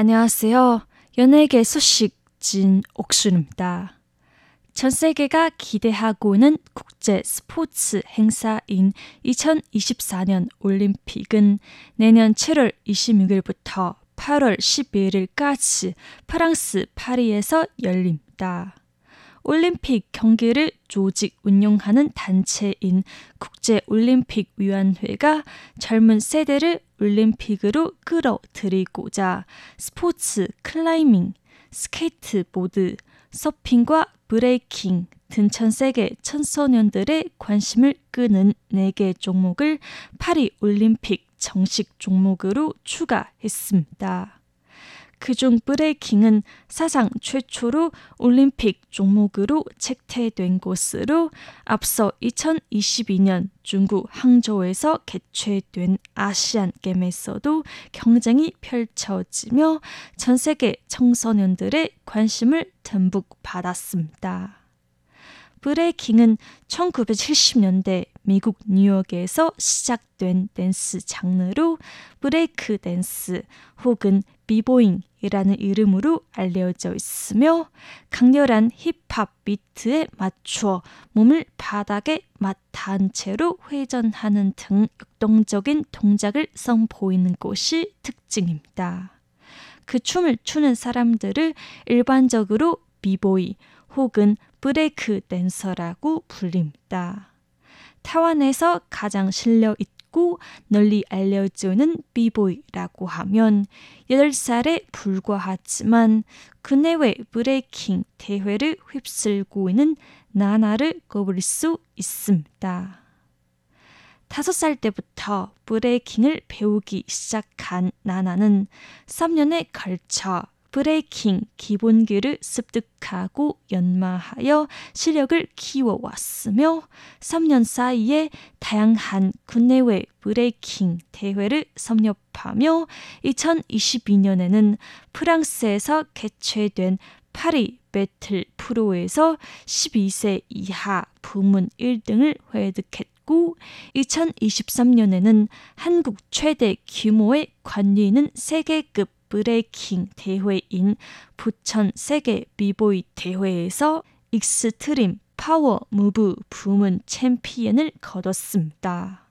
안녕하세요. 연예계 소식 진 옥순입니다. 전 세계가 기대하고 있는 국제 스포츠 행사인 2024년 올림픽은 내년 7월 26일부터 8월 11일까지 프랑스 파리에서 열립니다. 올림픽 경기를 조직 운영하는 단체인 국제올림픽위원회가 젊은 세대를 올림픽으로 끌어들이고자 스포츠 클라이밍, 스케이트보드, 서핑과 브레이킹 등 전 세계 청소년들의 관심을 끄는 4개 종목을 파리 올림픽 정식 종목으로 추가했습니다. 그중 브레이킹은 사상 최초로 올림픽 종목으로 채택된 것으로 앞서 2022년 중국 항저우에서 개최된 아시안 게임에서도 경쟁이 펼쳐지며 전 세계 청소년들의 관심을 듬뿍 받았습니다. 브레이킹은 1970년대 미국 뉴욕에서 시작된 댄스 장르로 브레이크 댄스 혹은 비보잉이라는 이름으로 알려져 있으며 강렬한 힙합 비트에 맞추어 몸을 바닥에 맞닿은 채로 회전하는 등 역동적인 동작을 선보이는 것이 특징입니다. 그 춤을 추는 사람들을 일반적으로 비보이 혹은 브레이크 댄서라고 불립니다. 타완에서 가장 실력 있 고 널리 알려지는 비보이라고 하면 8살에 불과하지만 국내외 브레이킹 대회를 휩쓸고 있는 나나를 꼽을 수 있습니다. 5살 때부터 브레이킹을 배우기 시작한 나나는 3년에 걸쳐 브레이킹 기본기를 습득하고 연마하여 실력을 키워왔으며 3년 사이에 다양한 국내외 브레이킹 대회를 섭렵하며 2022년에는 프랑스에서 개최된 파리 배틀 프로에서 12세 이하 부문 1등을 획득했고 2023년에는 한국 최대 규모의 권위 있는 세계급 브레이킹 대회인 부천 세계 비보이 대회에서 extreme power move 부문 챔피언을 거뒀습니다.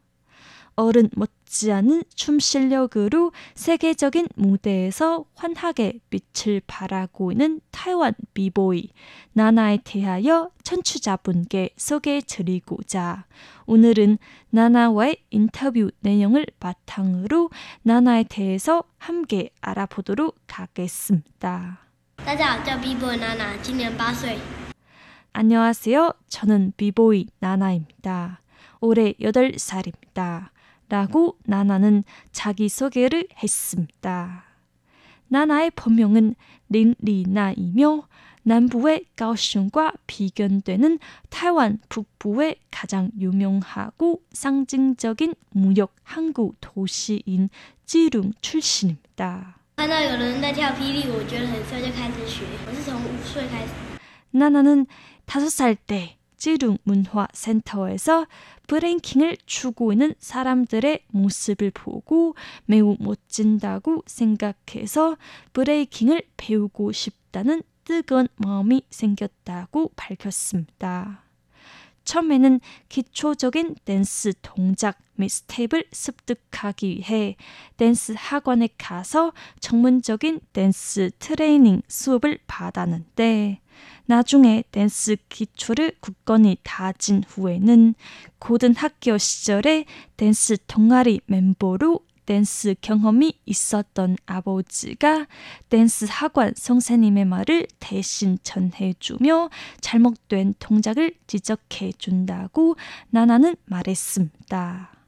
어른 못 지않은 춤 실력으로 세계적인 무대에서 환하게 빛을 발하고 있는 타이완 비보이 나나에 대하여 청취자분께 소개해 드리고자 오늘은 나나와의 인터뷰 내용을 바탕으로 나나에 대해서 함께 알아보도록 하겠습니다. 大家好，叫 안녕하세요. 저는 비보이 나나입니다. 올해 8살입니다. 라고 나나는 자기소개를 했습니다. 나나의 본명은 린리나이며 남부의 가오슝과 비견되는 타이완 북부의 가장 유명하고 상징적인 무역 항구 도시인 찌룽 출신입니다. 看到有人在跳霹雳舞，我觉得很帅，就开始学。我是从五岁开始。 나나는 다섯 살 때 찌룽 문화센터에서 브레이킹을 추고 있는 사람들의 모습을 보고 매우 멋진다고 생각해서 브레이킹을 배우고 싶다는 뜨거운 마음이 생겼다고 밝혔습니다. 처음에는 기초적인 댄스 동작 및 스텝을 습득하기 위해 댄스 학원에 가서 전문적인 댄스 트레이닝 수업을 받았는데 나중에 댄스 기초를 굳건히 다진 후에는 고등학교 시절에 댄스 동아리 멤버로 댄스 경험이 있었던 아버지가 댄스 학원 선생님의 말을 대신 전해주며 잘못된 동작을 지적해 준다고 나나는 말했습니다.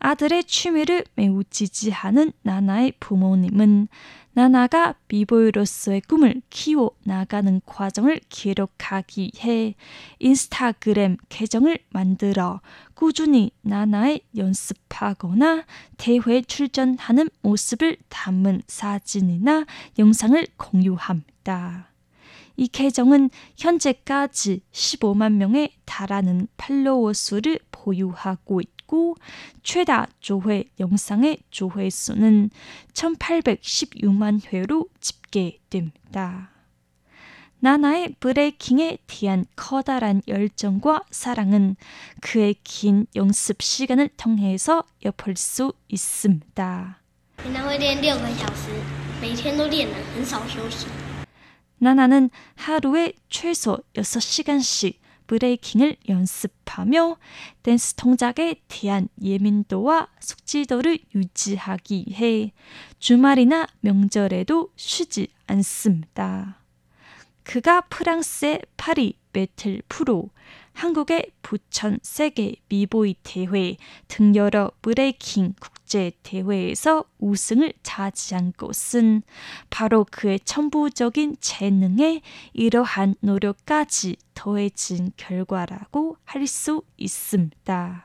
아들의 취미를 매우 지지하는 나나의 부모님은 나나가 비보이로서의 꿈을 키워 나가는 과정을 기록하기 위해 인스타그램 계정을 만들어 꾸준히 나나의 연습하거나 대회 출전하는 모습을 담은 사진이나 영상을 공유합니다. 이 계정은 현재까지 15만 명에 달하는 팔로워 수를 보유하고 있고 최다 조회 영상의 조회 수는 1816만 회로 집계됩니다. 나나의 브레이킹에 대한 커다란 열정과 사랑은 그의 긴 연습 시간을 통해서 엿볼 수 있습니다. 나나는 하루에 최소 6시간씩 브레이킹을 연습하며 댄스 동작에 대한 예민도와 숙지도를 유지하기 위해 주말이나 명절에도 쉬지 않습니다. 그가 프랑스의 파리 배틀 프로, 한국의 부천 세계 비보이 대회 등 여러 브레이킹 국제 대회에서 우승을 차지한 것은 바로 그의 천부적인 재능에 이러한 노력까지 더해진 결과라고 할 수 있습니다.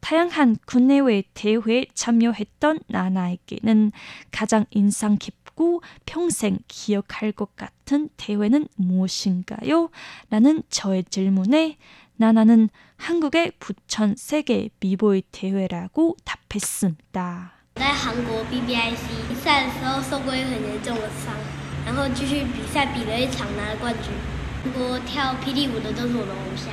다양한 국내외 대회에 참여했던 나나에게는 가장 인상 깊 고 평생 기억할 것 같은 대회는 무엇인가요? 라는 저의 질문에 나나는 한국의 부천 세계 미보이 대회라고 답했습니다. 在韩国 BBIC 比赛的时候受过很严重的伤，然后继续比赛比了一场拿了冠军。韩国跳霹雳舞的都是我的偶像。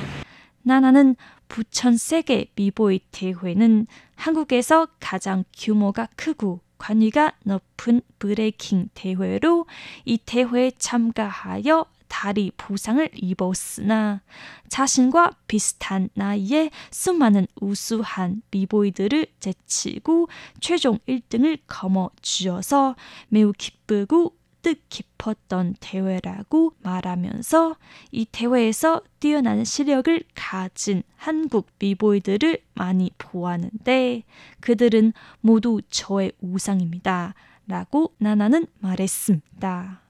나나는 부천 세계 미보이 대회는 한국에서 가장 규모가 크고 관위가 높은 브레이킹 대회로 이 대회에 참가하여 다리 부상을 입었으나 자신과 비슷한 나이에 수많은 우수한 미보이들을 제치고 최종 1등을 거머쥐어서 매우 기쁘고 뜻깊었던 대회라고 말하면서 이 대회에서 뛰어난 실력을 가진 한국 미보이들을 많이 보았는데 그들은 모두 저의 우상입니다. 라고 나나는 말했습니다.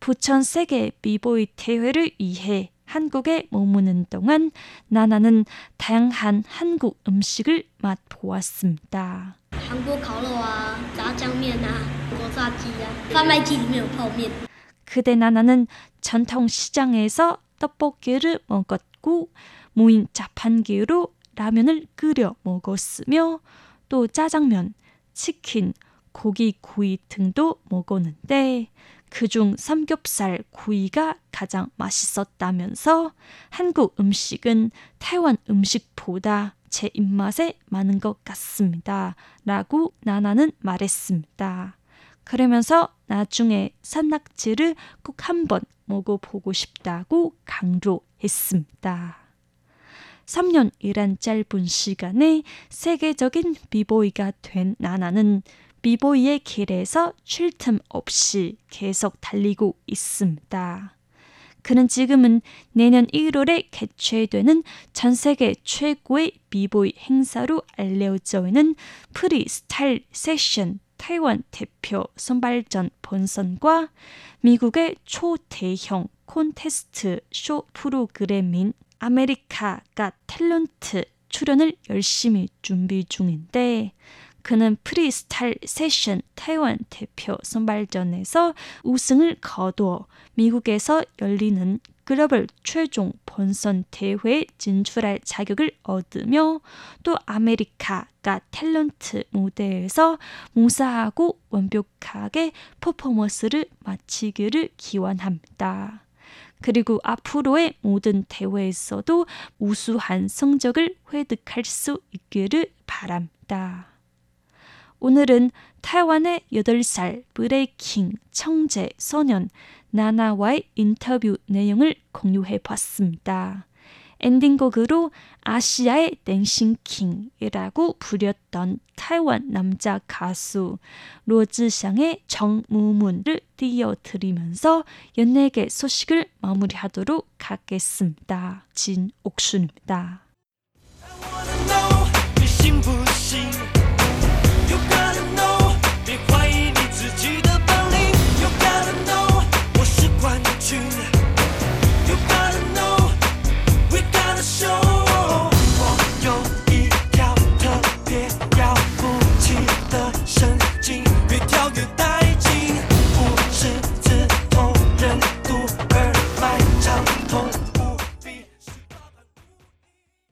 부천 세계 미보이 대회를 위해 한국에 머무는 동안 나나는 다양한 한국 음식을 맛보았습니다. 한국 烤肉啊，炸酱面啊，锅炸鸡啊，贩卖机里面有泡面。 그대 나나는 전통 시장에서 떡볶이를 먹었고 무인 자판기로 라면을 끓여 먹었으며 또 짜장면, 치킨, 고기 구이 등도 먹었는데 그중 삼겹살 구이가 가장 맛있었다면서 한국 음식은 타이완 음식보다 제 입맛에 맞는 것 같습니다. 라고 나나는 말했습니다. 그러면서 나중에 산낙지를 꼭 한번 먹어보고 싶다고 강조했습니다. 3년이란 짧은 시간에 세계적인 비보이가 된 나나는 비보이의 길에서 쉴 틈 없이 계속 달리고 있습니다. 그는 지금은 내년 1월에 개최되는 전 세계 최고의 비보이 행사로 알려져 있는 프리스타일 세션 타이완 대표 선발전 본선과 미국의 초대형 콘테스트 쇼 프로그램인 아메리카 갓 탤런트 출연을 열심히 준비 중인데 그는 프리스타일 세션 타이완 대표 선발전에서 우승을 거두어 미국에서 열리는 글로벌 최종 본선 대회에 진출할 자격을 얻으며 또 아메리카가 탤런트 무대에서 무사하고 완벽하게 퍼포먼스를 마치기를 기원합니다. 그리고 앞으로의 모든 대회에서도 우수한 성적을 획득할 수 있기를 바랍니다. 오늘은 타이완의 8살 브레이킹 청재 소년 나나와의 인터뷰 내용을 공유해 봤습니다. 엔딩곡으로 아시아의 댄싱킹이라고 부렸던 타이완 남자 가수 로즈샹의 정무문을 띄워드리면서 연예계 소식을 마무리하도록 하겠습니다. 진옥순입니다.